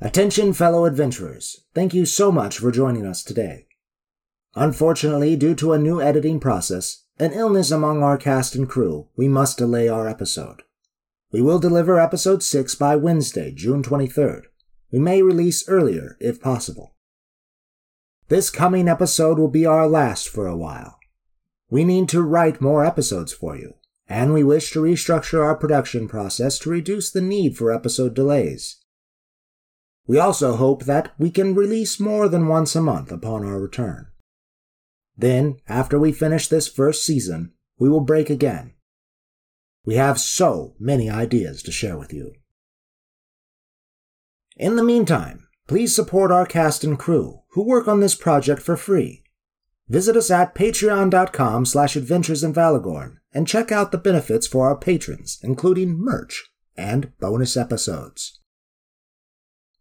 Attention, fellow adventurers. Thank you so much for joining us today. Unfortunately, due to a new editing process, an illness among our cast and crew, we must delay our episode. We will deliver episode 6 by Wednesday, June 23rd. We may release earlier if possible. This coming episode will be our last for a while. We need to write more episodes for you, and we wish to restructure our production process to reduce the need for episode delays. We also hope that we can release more than once a month upon our return. Then, after we finish this first season, we will break again. We have so many ideas to share with you. In the meantime, please support our cast and crew who work on this project for free. Visit us at patreon.com slash adventures in Valagorn and check out the benefits for our patrons, including merch and bonus episodes.